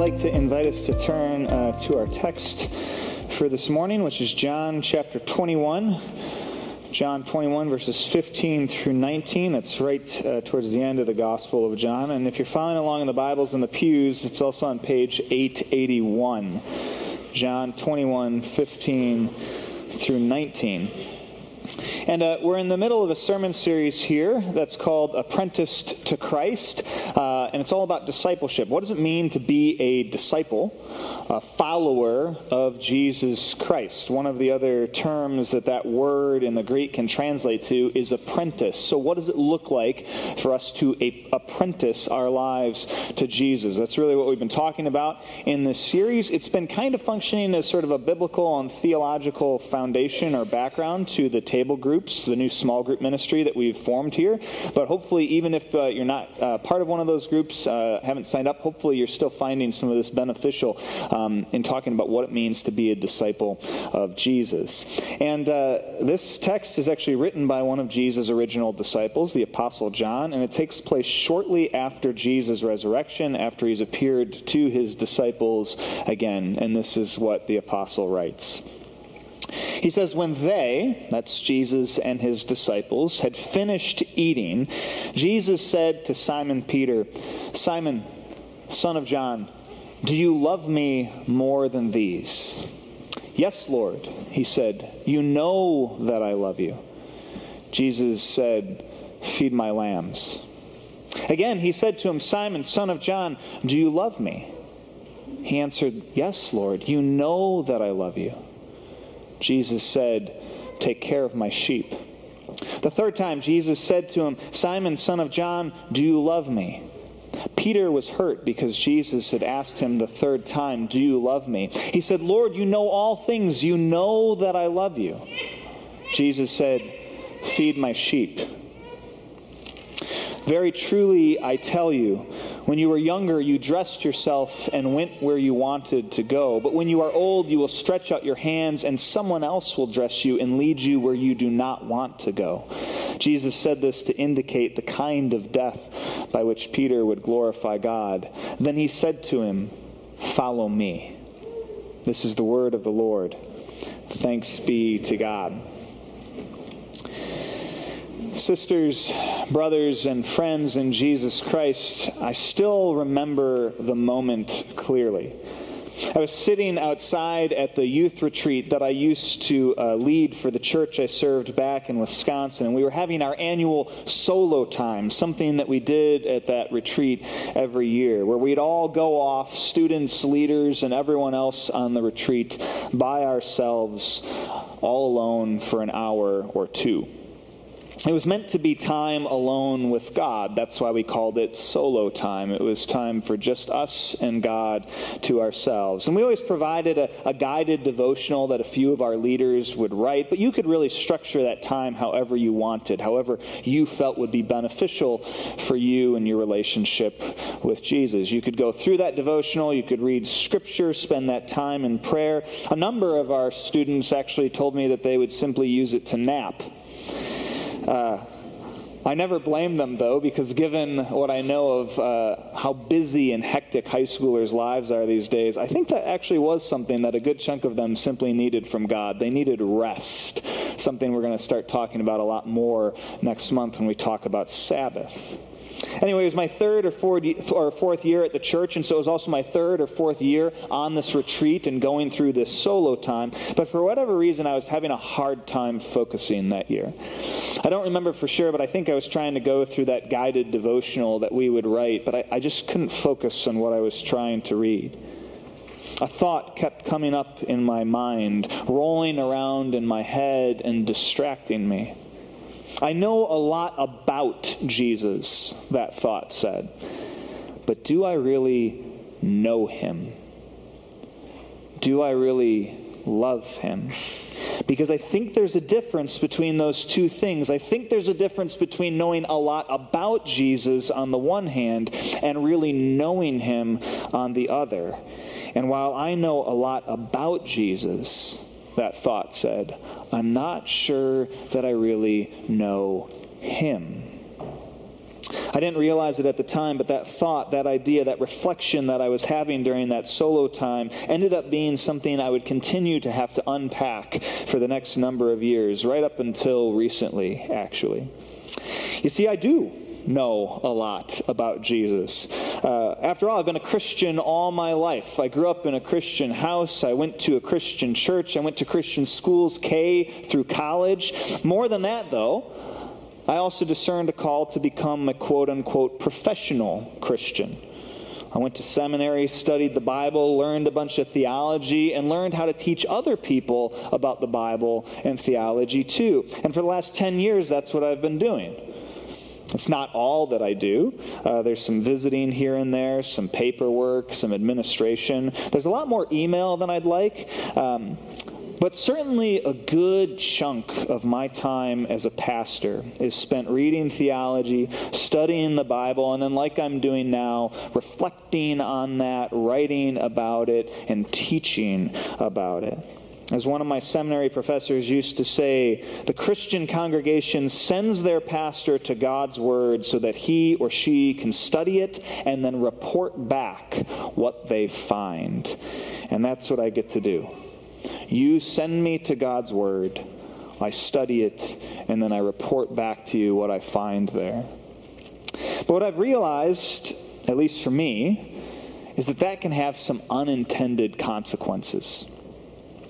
like to invite us to turn uh, to our text for this morning, which is John chapter 21. John 21, verses 15 through 19. That's right uh, towards the end of the Gospel of John. And if you're following along in the Bibles in the pews, it's also on page 881. John 21, 15 through 19. And uh, we're in the middle of a sermon series here that's called Apprenticed to Christ. Uh, and it's all about discipleship. What does it mean to be a disciple, a follower of Jesus Christ? One of the other terms that that word in the Greek can translate to is apprentice. So, what does it look like for us to a- apprentice our lives to Jesus? That's really what we've been talking about in this series. It's been kind of functioning as sort of a biblical and theological foundation or background to the table groups, the new small group ministry that we've formed here. But hopefully, even if uh, you're not uh, part of one of those groups, uh, haven't signed up, hopefully you're still finding some of this beneficial um, in talking about what it means to be a disciple of Jesus. And uh, this text is actually written by one of Jesus' original disciples, the Apostle John, and it takes place shortly after Jesus' resurrection, after he's appeared to his disciples again. And this is what the Apostle writes. He says, When they, that's Jesus and his disciples, had finished eating, Jesus said to Simon Peter, Simon, son of John, do you love me more than these? Yes, Lord, he said, You know that I love you. Jesus said, Feed my lambs. Again, he said to him, Simon, son of John, do you love me? He answered, Yes, Lord, you know that I love you. Jesus said, Take care of my sheep. The third time, Jesus said to him, Simon, son of John, do you love me? Peter was hurt because Jesus had asked him the third time, Do you love me? He said, Lord, you know all things. You know that I love you. Jesus said, Feed my sheep. Very truly, I tell you, when you were younger, you dressed yourself and went where you wanted to go. But when you are old, you will stretch out your hands, and someone else will dress you and lead you where you do not want to go. Jesus said this to indicate the kind of death by which Peter would glorify God. Then he said to him, Follow me. This is the word of the Lord. Thanks be to God. Sisters, brothers, and friends in Jesus Christ, I still remember the moment clearly. I was sitting outside at the youth retreat that I used to uh, lead for the church I served back in Wisconsin, and we were having our annual solo time, something that we did at that retreat every year, where we'd all go off, students, leaders, and everyone else on the retreat, by ourselves, all alone for an hour or two. It was meant to be time alone with God. That's why we called it solo time. It was time for just us and God to ourselves. And we always provided a, a, guided devotional that a few of our leaders would write, but you could really structure that time however you wanted, however you felt would be beneficial for you and your relationship with Jesus. You could go through that devotional, you could read scripture, spend that time in prayer. A number of our students actually told me that they would simply use it to nap. Uh, I never blame them, though, because given what I know of uh, how busy and hectic high schoolers' lives are these days, I think that actually was something that a good chunk of them simply needed from God. They needed rest, something we're going to start talking about a lot more next month when we talk about Sabbath. Anyway, it was my third or fourth, or fourth year at the church, and so it was also my third or fourth year on this retreat and going through this solo time. But for whatever reason, I was having a hard time focusing that year. I don't remember for sure, but I think I was trying to go through that guided devotional that we would write, but I, I just couldn't focus on what I was trying to read. A thought kept coming up in my mind, rolling around in my head and distracting me. I know a lot about Jesus, that thought said. But do I really know him? Do I really love him? Because I think there's a difference between those two things. I think there's a difference between knowing a lot about Jesus on the one hand and really knowing him on the other. And while I know a lot about Jesus, that thought said, I'm not sure that I really know him. I didn't realize it at the time, but that thought, that idea, that reflection that I was having during that solo time ended up being something I would continue to have to unpack for the next number of years, right up until recently, actually. You see, I do know a lot about Jesus. Uh, after all, I've been a Christian all my life. I grew up in a Christian house. I went to a Christian church. I went to Christian schools, K through college. More than that, though, I also discerned a call to become a quote unquote professional Christian. I went to seminary, studied the Bible, learned a bunch of theology, and learned how to teach other people about the Bible and theology too. And for the last 10 years, that's what I've been doing. It's not all that I do. Uh, there's some visiting here and there, some paperwork, some administration. There's a lot more email than I'd like. Um, but certainly, a good chunk of my time as a pastor is spent reading theology, studying the Bible, and then, like I'm doing now, reflecting on that, writing about it, and teaching about it. As one of my seminary professors used to say, the Christian congregation sends their pastor to God's Word so that he or she can study it and then report back what they find. And that's what I get to do. You send me to God's Word, I study it, and then I report back to you what I find there. But what I've realized, at least for me, is that that can have some unintended consequences.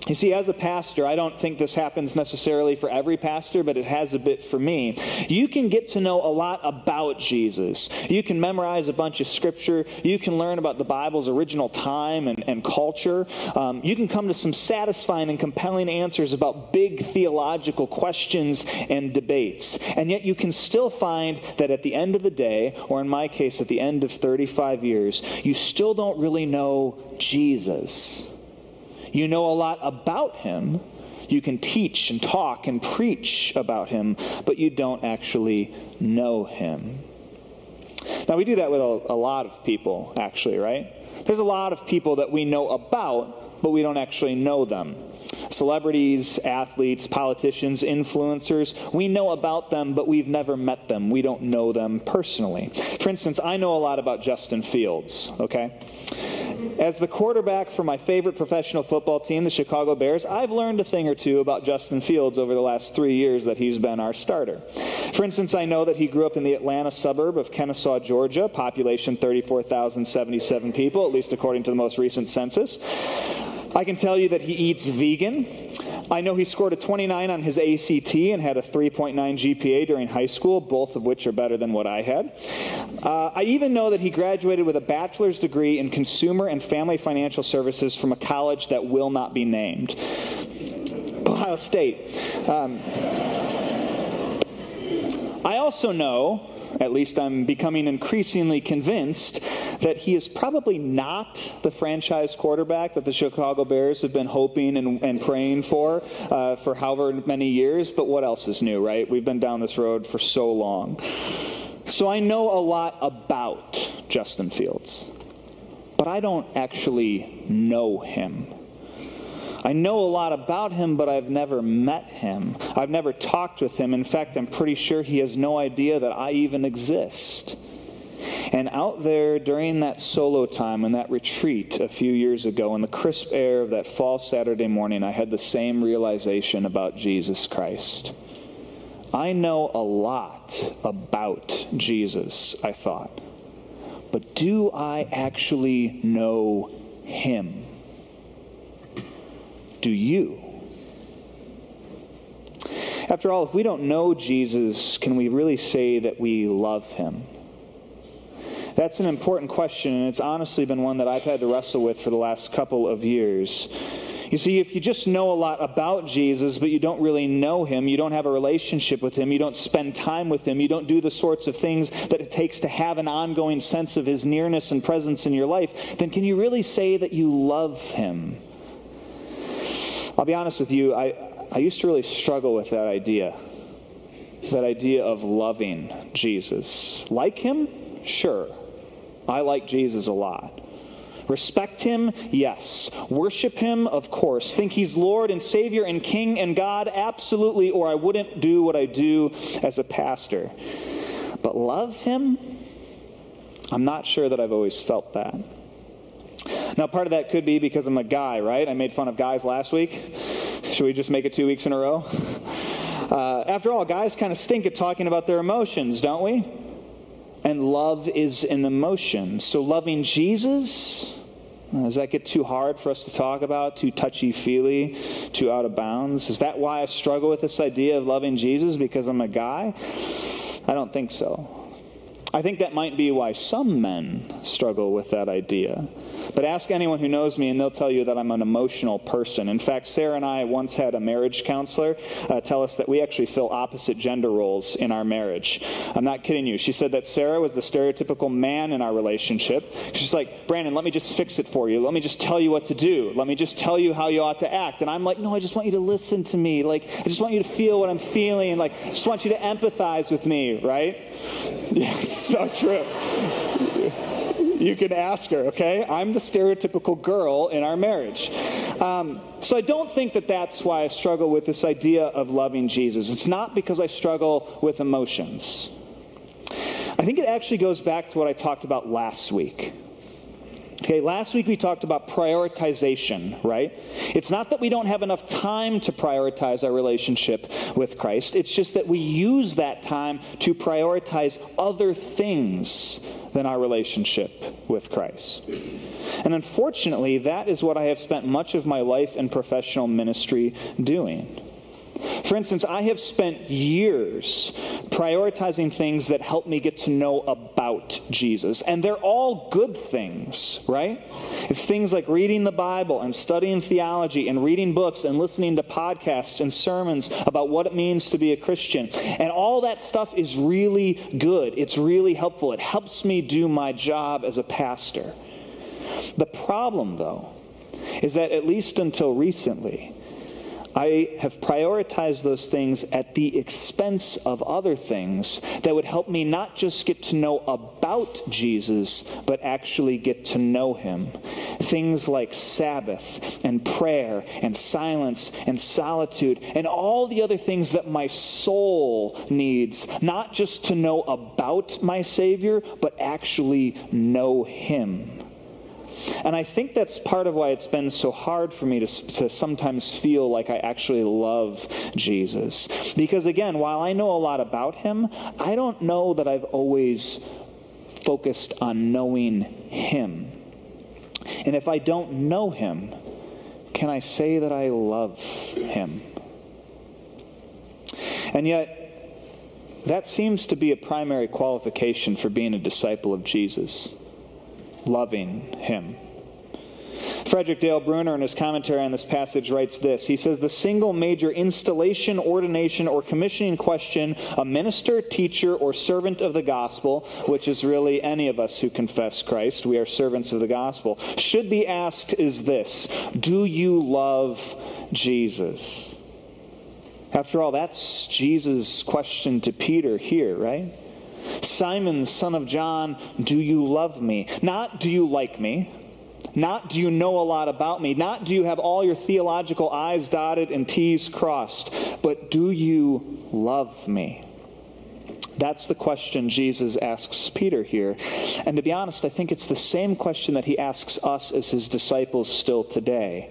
You see, as a pastor, I don't think this happens necessarily for every pastor, but it has a bit for me. You can get to know a lot about Jesus. You can memorize a bunch of scripture. You can learn about the Bible's original time and, and culture. Um, you can come to some satisfying and compelling answers about big theological questions and debates. And yet, you can still find that at the end of the day, or in my case, at the end of 35 years, you still don't really know Jesus. You know a lot about him. You can teach and talk and preach about him, but you don't actually know him. Now, we do that with a, a, lot of people, actually, right? There's a lot of people that we know about, but we don't actually know them. Celebrities, athletes, politicians, influencers, we know about them, but we've never met them. We don't know them personally. For instance, I know a lot about Justin Fields, okay? As the quarterback for my favorite professional football team, the Chicago Bears, I've learned a thing or two about Justin Fields over the last three years that he's been our starter. For instance, I know that he grew up in the Atlanta suburb of Kennesaw, Georgia, population 34,077 people, at least according to the most recent census. I can tell you that he eats vegan. I know he scored a 29 on his ACT and had a 3.9 GPA during high school, both of which are better than what I had. Uh, I even know that he graduated with a bachelor's degree in consumer and family financial services from a college that will not be named Ohio State. Um, I also know at least I'm becoming increasingly convinced that he is probably not the franchise quarterback that the Chicago Bears have been hoping and, and praying for uh, for however many years. But what else is new, right? We've been down this road for so long. So I know a lot about Justin Fields, but I don't actually know him. I know a lot about him, but I've never met him. I've never talked with him. In fact, I'm pretty sure he has no idea that I even exist. And out there during that solo time and that retreat a few years ago, in the crisp air of that fall Saturday morning, I had the same realization about Jesus Christ. I know a lot about Jesus, I thought. But do I actually know him? do you? After all, if we don't know Jesus, can we really say that we love him? That's an important question, and it's honestly been one that I've had to wrestle with for the last couple of years. You see, if you just know a lot about Jesus, but you don't really know him, you don't have a relationship with him, you don't spend time with him, you don't do the sorts of things that it takes to have an ongoing sense of his nearness and presence in your life, then can you really say that you love him? I'll be honest with you, I, I used to really struggle with that idea. That idea of loving Jesus. Like him? Sure. I like Jesus a lot. Respect him? Yes. Worship him? Of course. Think he's Lord and Savior and King and God? Absolutely, or I wouldn't do what I do as a pastor. But love him? I'm not sure that I've always felt that. Now, part of that could be because I'm a guy, right? I made fun of guys last week. Should we just make it two weeks in a row? Uh, after all, guys kind of stink at talking about their emotions, don't we? And love is an emotion. So, loving Jesus, uh, does that get too hard for us to talk about, too touchy feely, too out of bounds? Is that why I struggle with this idea of loving Jesus because I'm a guy? I don't think so. I think that might be why some men struggle with that idea. But ask anyone who knows me, and they'll tell you that I'm an emotional person. In fact, Sarah and I once had a marriage counselor uh, tell us that we actually fill opposite gender roles in our marriage. I'm not kidding you. She said that Sarah was the stereotypical man in our relationship. She's like, Brandon, let me just fix it for you. Let me just tell you what to do. Let me just tell you how you ought to act. And I'm like, no, I just want you to listen to me. Like, I just want you to feel what I'm feeling. Like, I just want you to empathize with me, right? Yeah, it's so true. You can ask her, okay? I'm the stereotypical girl in our marriage. Um, so I don't think that that's why I struggle with this idea of loving Jesus. It's not because I struggle with emotions. I think it actually goes back to what I talked about last week. Okay, last week we talked about prioritization, right? It's not that we don't have enough time to prioritize our relationship with Christ. It's just that we use that time to prioritize other things than our relationship with Christ. And unfortunately, that is what I have spent much of my life and professional ministry doing. For instance, I have spent years prioritizing things that help me get to know about Jesus. And they're all good things, right? It's things like reading the Bible and studying theology and reading books and listening to podcasts and sermons about what it means to be a Christian. And all that stuff is really good. It's really helpful. It helps me do my job as a pastor. The problem, though, is that at least until recently, I have prioritized those things at the expense of other things that would help me not just get to know about Jesus, but actually get to know him. Things like Sabbath and prayer and silence and solitude and all the other things that my soul needs, not just to know about my Savior, but actually know him. And I think that's part of why it's been so hard for me to, to sometimes feel like I actually love Jesus. Because again, while I know a lot about him, I don't know that I've always focused on knowing him. And if I don't know him, can I say that I love him? And yet, that seems to be a primary qualification for being a disciple of Jesus loving him. Frederick Dale Bruner, in his commentary on this passage, writes this. He says, The single major installation, ordination, or commissioning question a minister, teacher, or servant of the gospel, which is really any of us who confess Christ, we are servants of the gospel, should be asked is this Do you love Jesus? After all, that's Jesus' question to Peter here, right? Simon, son of John, do you love me? Not do you like me? Not do you know a lot about me? Not do you have all your theological I's dotted and T's crossed? But do you love me? That's the question Jesus asks Peter here. And to be honest, I think it's the same question that he asks us as his disciples still today.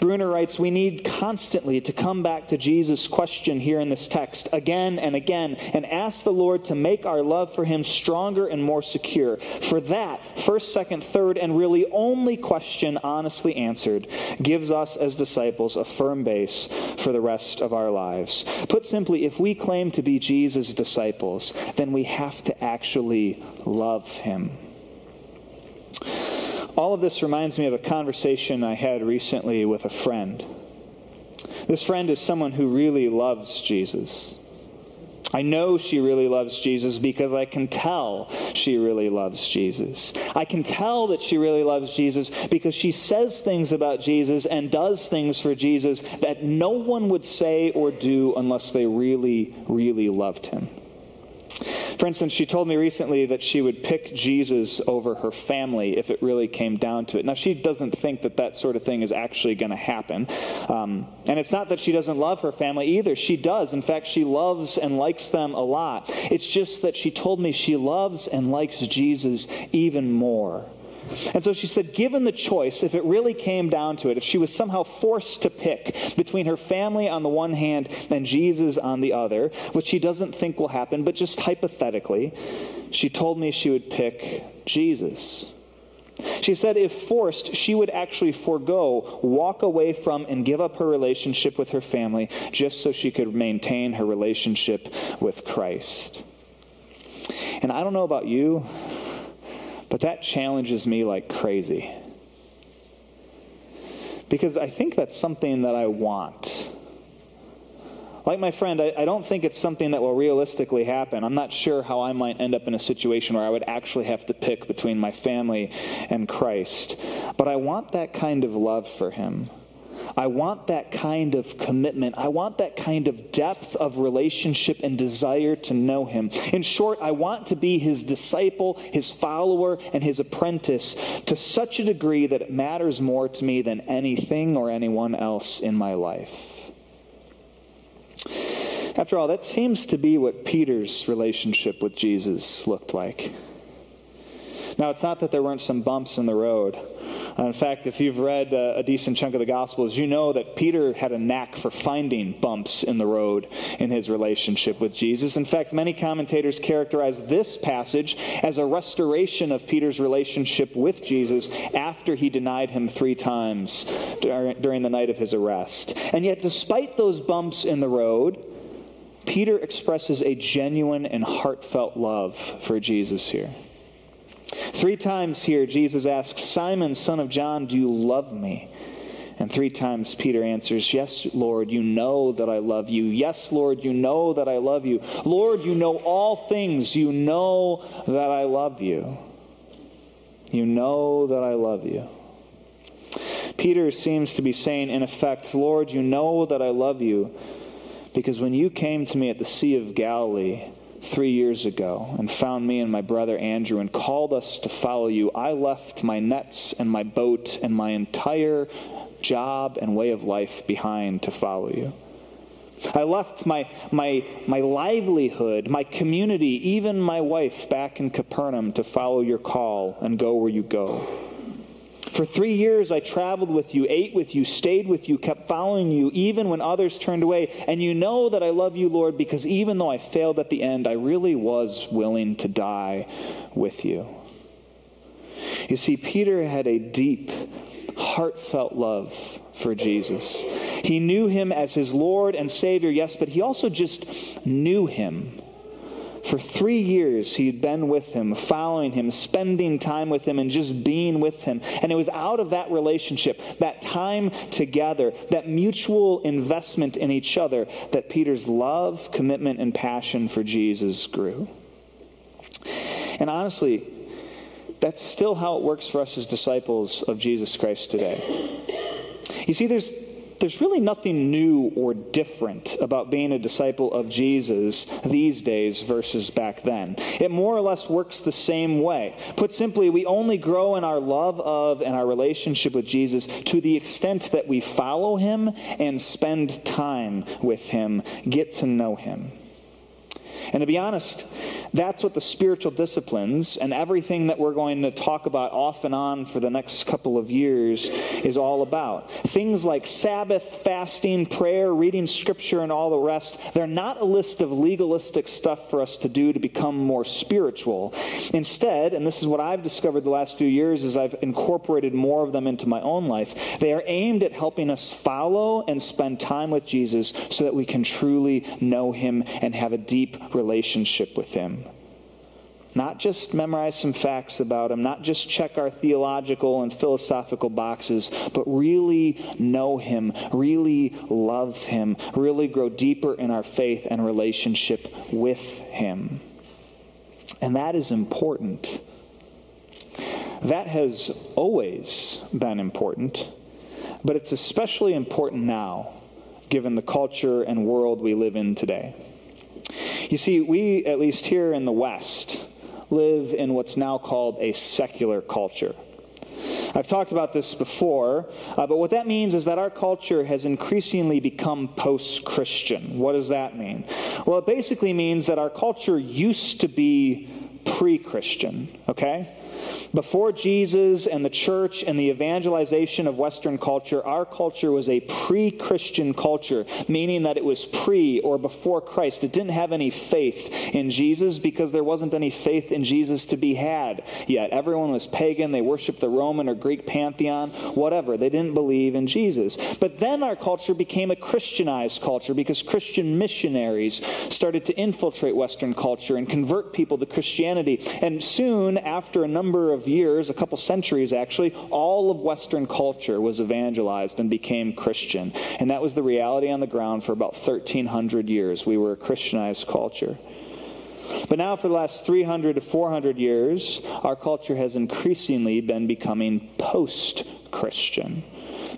Bruner writes, We need constantly to come back to Jesus' question here in this text again and again and ask the Lord to make our love for him stronger and more secure. For that, first, second, third, and really only question honestly answered gives us as disciples a firm base for the rest of our lives. Put simply, if we claim to be Jesus' disciples, then we have to actually love him. All of this reminds me of a conversation I had recently with a friend. This friend is someone who really loves Jesus. I know she really loves Jesus because I can tell she really loves Jesus. I can tell that she really loves Jesus because she says things about Jesus and does things for Jesus that no one would say or do unless they really, really loved him. For instance, she told me recently that she would pick Jesus over her family if it really came down to it. Now, she doesn't think that that sort of thing is actually going to happen. Um, and it's not that she doesn't love her family either. She does. In fact, she loves and likes them a lot. It's just that she told me she loves and likes Jesus even more. And so she said, given the choice, if it really came down to it, if she was somehow forced to pick between her family on the one hand and Jesus on the other, which she doesn't think will happen, but just hypothetically, she told me she would pick Jesus. She said if forced, she would actually forego, walk away from, and give up her relationship with her family just so she could maintain her relationship with Christ. And I don't know about you, but that challenges me like crazy. Because I think that's something that I want. Like my friend, I, I, don't think it's something that will realistically happen. I'm not sure how I might end up in a situation where I would actually have to pick between my family and Christ. But I want that kind of love for him. I want that kind of commitment. I want that kind of depth of relationship and desire to know Him. In short, I want to be His disciple, His follower, and His apprentice to such a degree that it matters more to me than anything or anyone else in my life. After all, that seems to be what Peter's relationship with Jesus looked like. Now, it's not that there weren't some bumps in the road. In fact, if you've read uh, a decent chunk of the Gospels, you know that Peter had a knack for finding bumps in the road in his relationship with Jesus. In fact, many commentators characterize this passage as a restoration of Peter's relationship with Jesus after he denied him three times during the night of his arrest. And yet, despite those bumps in the road, Peter expresses a genuine and heartfelt love for Jesus here. Three times here, Jesus asks, Simon, son of John, do you love me? And three times Peter answers, Yes, Lord, you know that I love you. Yes, Lord, you know that I love you. Lord, you know all things. You know that I love you. You know that I love you. Peter seems to be saying, in effect, Lord, you know that I love you because when you came to me at the Sea of Galilee, three years ago and found me and my brother Andrew and called us to follow you, I left my nets and my boat and my entire job and way of life behind to follow you. I left my, my, my livelihood, my community, even my wife back in Capernaum to follow your call and go where you go. For three years I traveled with you, ate with you, stayed with you, kept following you, even when others turned away. And you know that I love you, Lord, because even though I failed at the end, I really was willing to die with you. You see, Peter had a deep, heartfelt love for Jesus. He knew him as his Lord and Savior, yes, but he also just knew him for three years, he had been with him, following him, spending time with him, and just being with him. And it was out of that relationship, that time together, that mutual investment in each other, that Peter's love, commitment, and passion for Jesus grew. And honestly, that's still how it works for us as disciples of Jesus Christ today. You see, there's there's really nothing new or different about being a disciple of Jesus these days versus back then. It more or less works the same way. Put simply, we only grow in our love of and our relationship with Jesus to the extent that we follow him and spend time with him, get to know him. And to be honest, that's what the spiritual disciplines and everything that we're going to talk about off and on for the next couple of years is all about. Things like Sabbath, fasting, prayer, reading scripture, and all the rest, they're not a list of legalistic stuff for us to do to become more spiritual. Instead, and this is what I've discovered the last few years as I've incorporated more of them into my own life, they are aimed at helping us follow and spend time with Jesus so that we can truly know him and have a deep relationship with Him. Not just memorize some facts about Him, not just check our theological and philosophical boxes, but really know Him, really love Him, really grow deeper in our faith and relationship with Him. And that is important. That has always been important, but it's especially important now, given the culture and world we live in today. You see, we, at least here in the West, live in what's now called a secular culture. I've talked about this before, uh, but what that means is that our culture has increasingly become post Christian. What does that mean? Well, it basically means that our culture used to be pre Christian, okay? Before Jesus and the church and the evangelization of Western culture, our culture was a pre Christian culture, meaning that it was pre or before Christ. It didn't have any faith in Jesus because there wasn't any faith in Jesus to be had yet. Everyone was pagan. They worshiped the Roman or Greek pantheon, whatever. They didn't believe in Jesus. But then our culture became a Christianized culture because Christian missionaries started to infiltrate Western culture and convert people to Christianity. And soon, after a number of years, a couple centuries actually, all of Western culture was evangelized and became Christian. And that was the reality on the ground for about 1,300 years. We were a Christianized culture. But now, for the last 300 to 400 years, our culture has increasingly been becoming post Christian,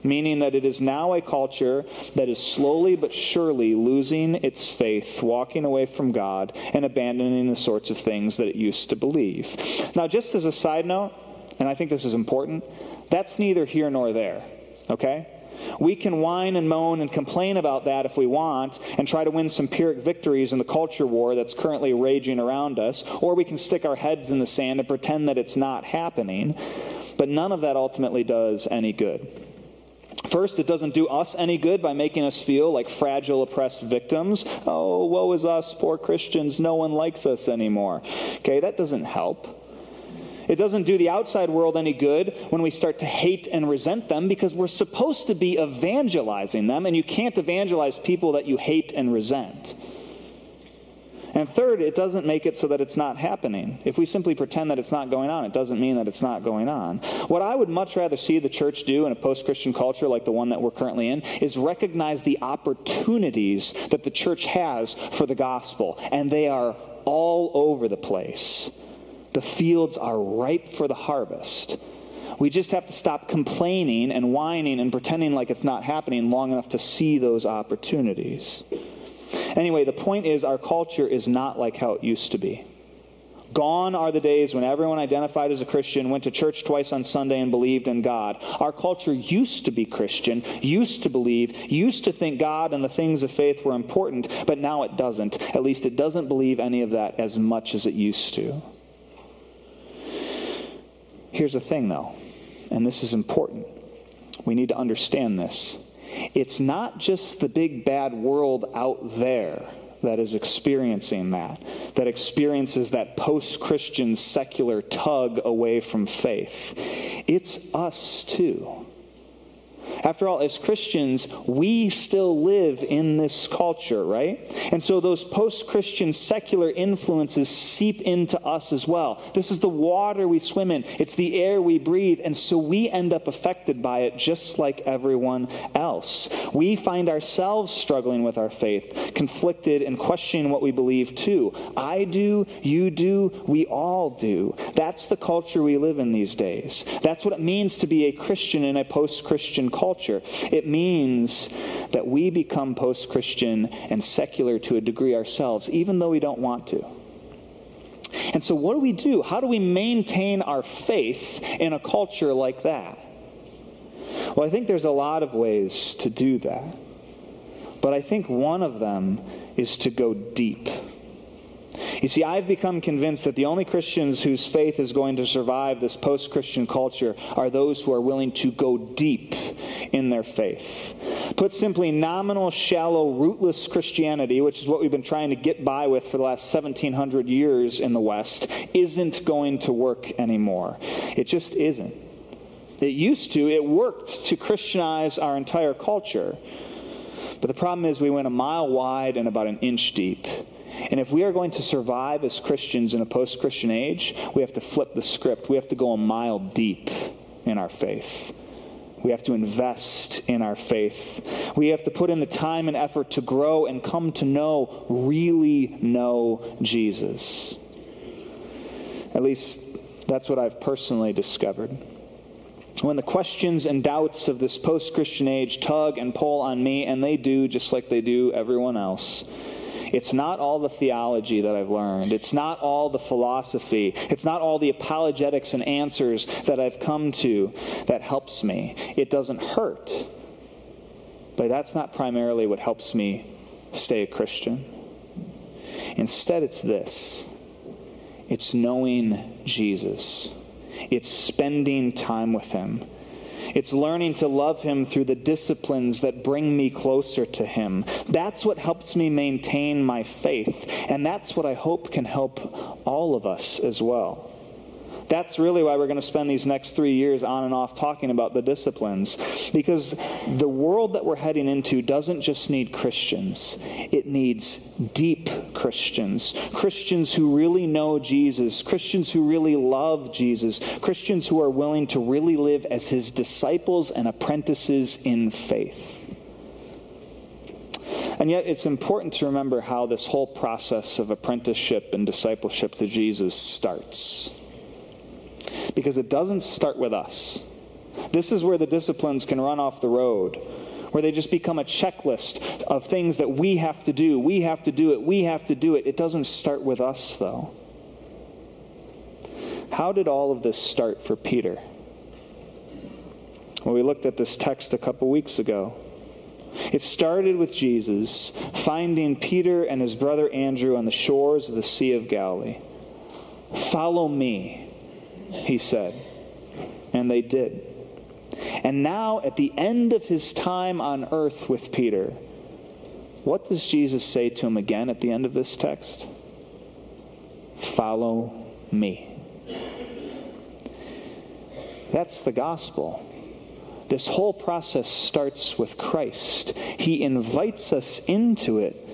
meaning that it is now a culture that is slowly but surely losing its faith, walking away from God, and abandoning the sorts of things that it used to believe. Now, just as a side note, and I think this is important, that's neither here nor there, okay? We can whine and moan and complain about that if we want and try to win some Pyrrhic victories in the culture war that's currently raging around us, or we can stick our heads in the sand and pretend that it's not happening. But none of that ultimately does any good. First, it doesn't do us any good by making us feel like fragile, oppressed victims. Oh, woe is us, poor Christians. No one likes us anymore. Okay, that doesn't help. It doesn't do the outside world any good when we start to hate and resent them because we're supposed to be evangelizing them, and you can't evangelize people that you hate and resent. And third, it doesn't make it so that it's not happening. If we simply pretend that it's not going on, it doesn't mean that it's not going on. What I would much rather see the church do in a post Christian culture like the one that we're currently in is recognize the opportunities that the church has for the gospel, and they are all over the place. The fields are ripe for the harvest. We just have to stop complaining and whining and pretending like it's not happening long enough to see those opportunities. Anyway, the point is our culture is not like how it used to be. Gone are the days when everyone identified as a Christian, went to church twice on Sunday, and believed in God. Our culture used to be Christian, used to believe, used to think God and the things of faith were important, but now it doesn't. At least it doesn't believe any of that as much as it used to. Here's the thing, though, and this is important. We need to understand this. It's not just the big bad world out there that is experiencing that, that experiences that post Christian secular tug away from faith. It's us too. After all, as Christians, we still live in this culture, right? And so those post Christian secular influences seep into us as well. This is the water we swim in, it's the air we breathe, and so we end up affected by it just like everyone else. We find ourselves struggling with our faith, conflicted and questioning what we believe too. I do, you do, we all do. That's the culture we live in these days. That's what it means to be a Christian in a post Christian culture. It means that we become post Christian and secular to a degree ourselves, even though we don't want to. And so, what do we do? How do we maintain our faith in a culture like that? Well, I think there's a lot of ways to do that. But I think one of them is to go deep. You see, I've become convinced that the only Christians whose faith is going to survive this post Christian culture are those who are willing to go deep in their faith. Put simply, nominal, shallow, rootless Christianity, which is what we've been trying to get by with for the last 1700 years in the West, isn't going to work anymore. It just isn't. It used to, it worked to Christianize our entire culture. But the problem is, we went a mile wide and about an inch deep. And if we are going to survive as Christians in a post Christian age, we have to flip the script. We have to go a mile deep in our faith. We have to invest in our faith. We have to put in the time and effort to grow and come to know, really know Jesus. At least that's what I've personally discovered. When the questions and doubts of this post Christian age tug and pull on me, and they do just like they do everyone else, It's not all the theology that I've learned. It's not all the philosophy. It's not all the apologetics and answers that I've come to that helps me. It doesn't hurt. But that's not primarily what helps me stay a Christian. Instead, it's this it's knowing Jesus, it's spending time with Him. It's learning to love Him through the disciplines that bring me closer to Him. That's what helps me maintain my faith. And that's what I hope can help all of us as well. That's really why we're going to spend these next three years on and off talking about the disciplines. Because the world that we're heading into doesn't just need Christians, it needs deep Christians. Christians who really know Jesus, Christians who really love Jesus, Christians who are willing to really live as his disciples and apprentices in faith. And yet, it's important to remember how this whole process of apprenticeship and discipleship to Jesus starts because it doesn't start with us. This is where the disciplines can run off the road, where they just become a checklist of things that we have to do. We have to do it. We have to do it. It doesn't start with us, though. How did all of this start for Peter? Well, we looked at this text a couple weeks ago. It started with Jesus finding Peter and his brother Andrew on the shores of the Sea of Galilee. Follow me he said. And they did. And now, at the end of his time on earth with Peter, what does Jesus say to him again at the end of this text? Follow me. That's the gospel. This whole process starts with Christ. He invites us into it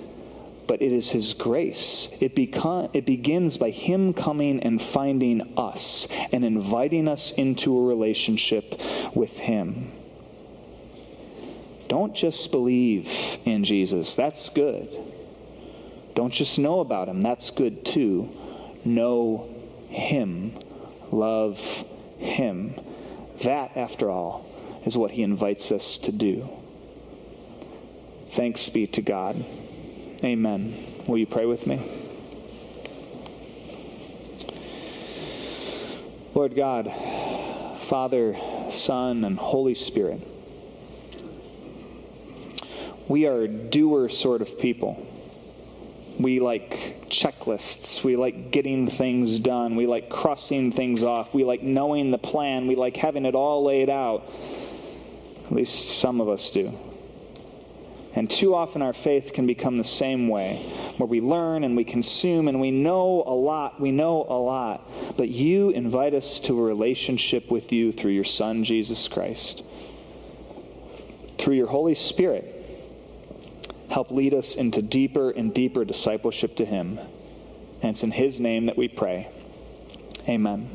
but it is His grace. It, become, it begins by Him coming and finding us and inviting us into a relationship with Him. Don't just believe in Jesus, that's good. Don't just know about Him, that's good too. Know Him, love Him. That, after all, is what He invites us to do. Thanks be to God. Amen. Will you pray with me? Lord God, Father, Son, and Holy Spirit, we are doer sort of people. We like checklists. We like getting things done. We like crossing things off. We like knowing the plan. We like having it all laid out. At least some of us do. And too often our faith can become the same way, where we learn and we consume and we know a lot, we know a lot, but you invite us to a relationship with you through your Son, Jesus Christ. Through your Holy Spirit, help lead us into deeper and deeper discipleship to Him. And it's in His name that we pray. Amen.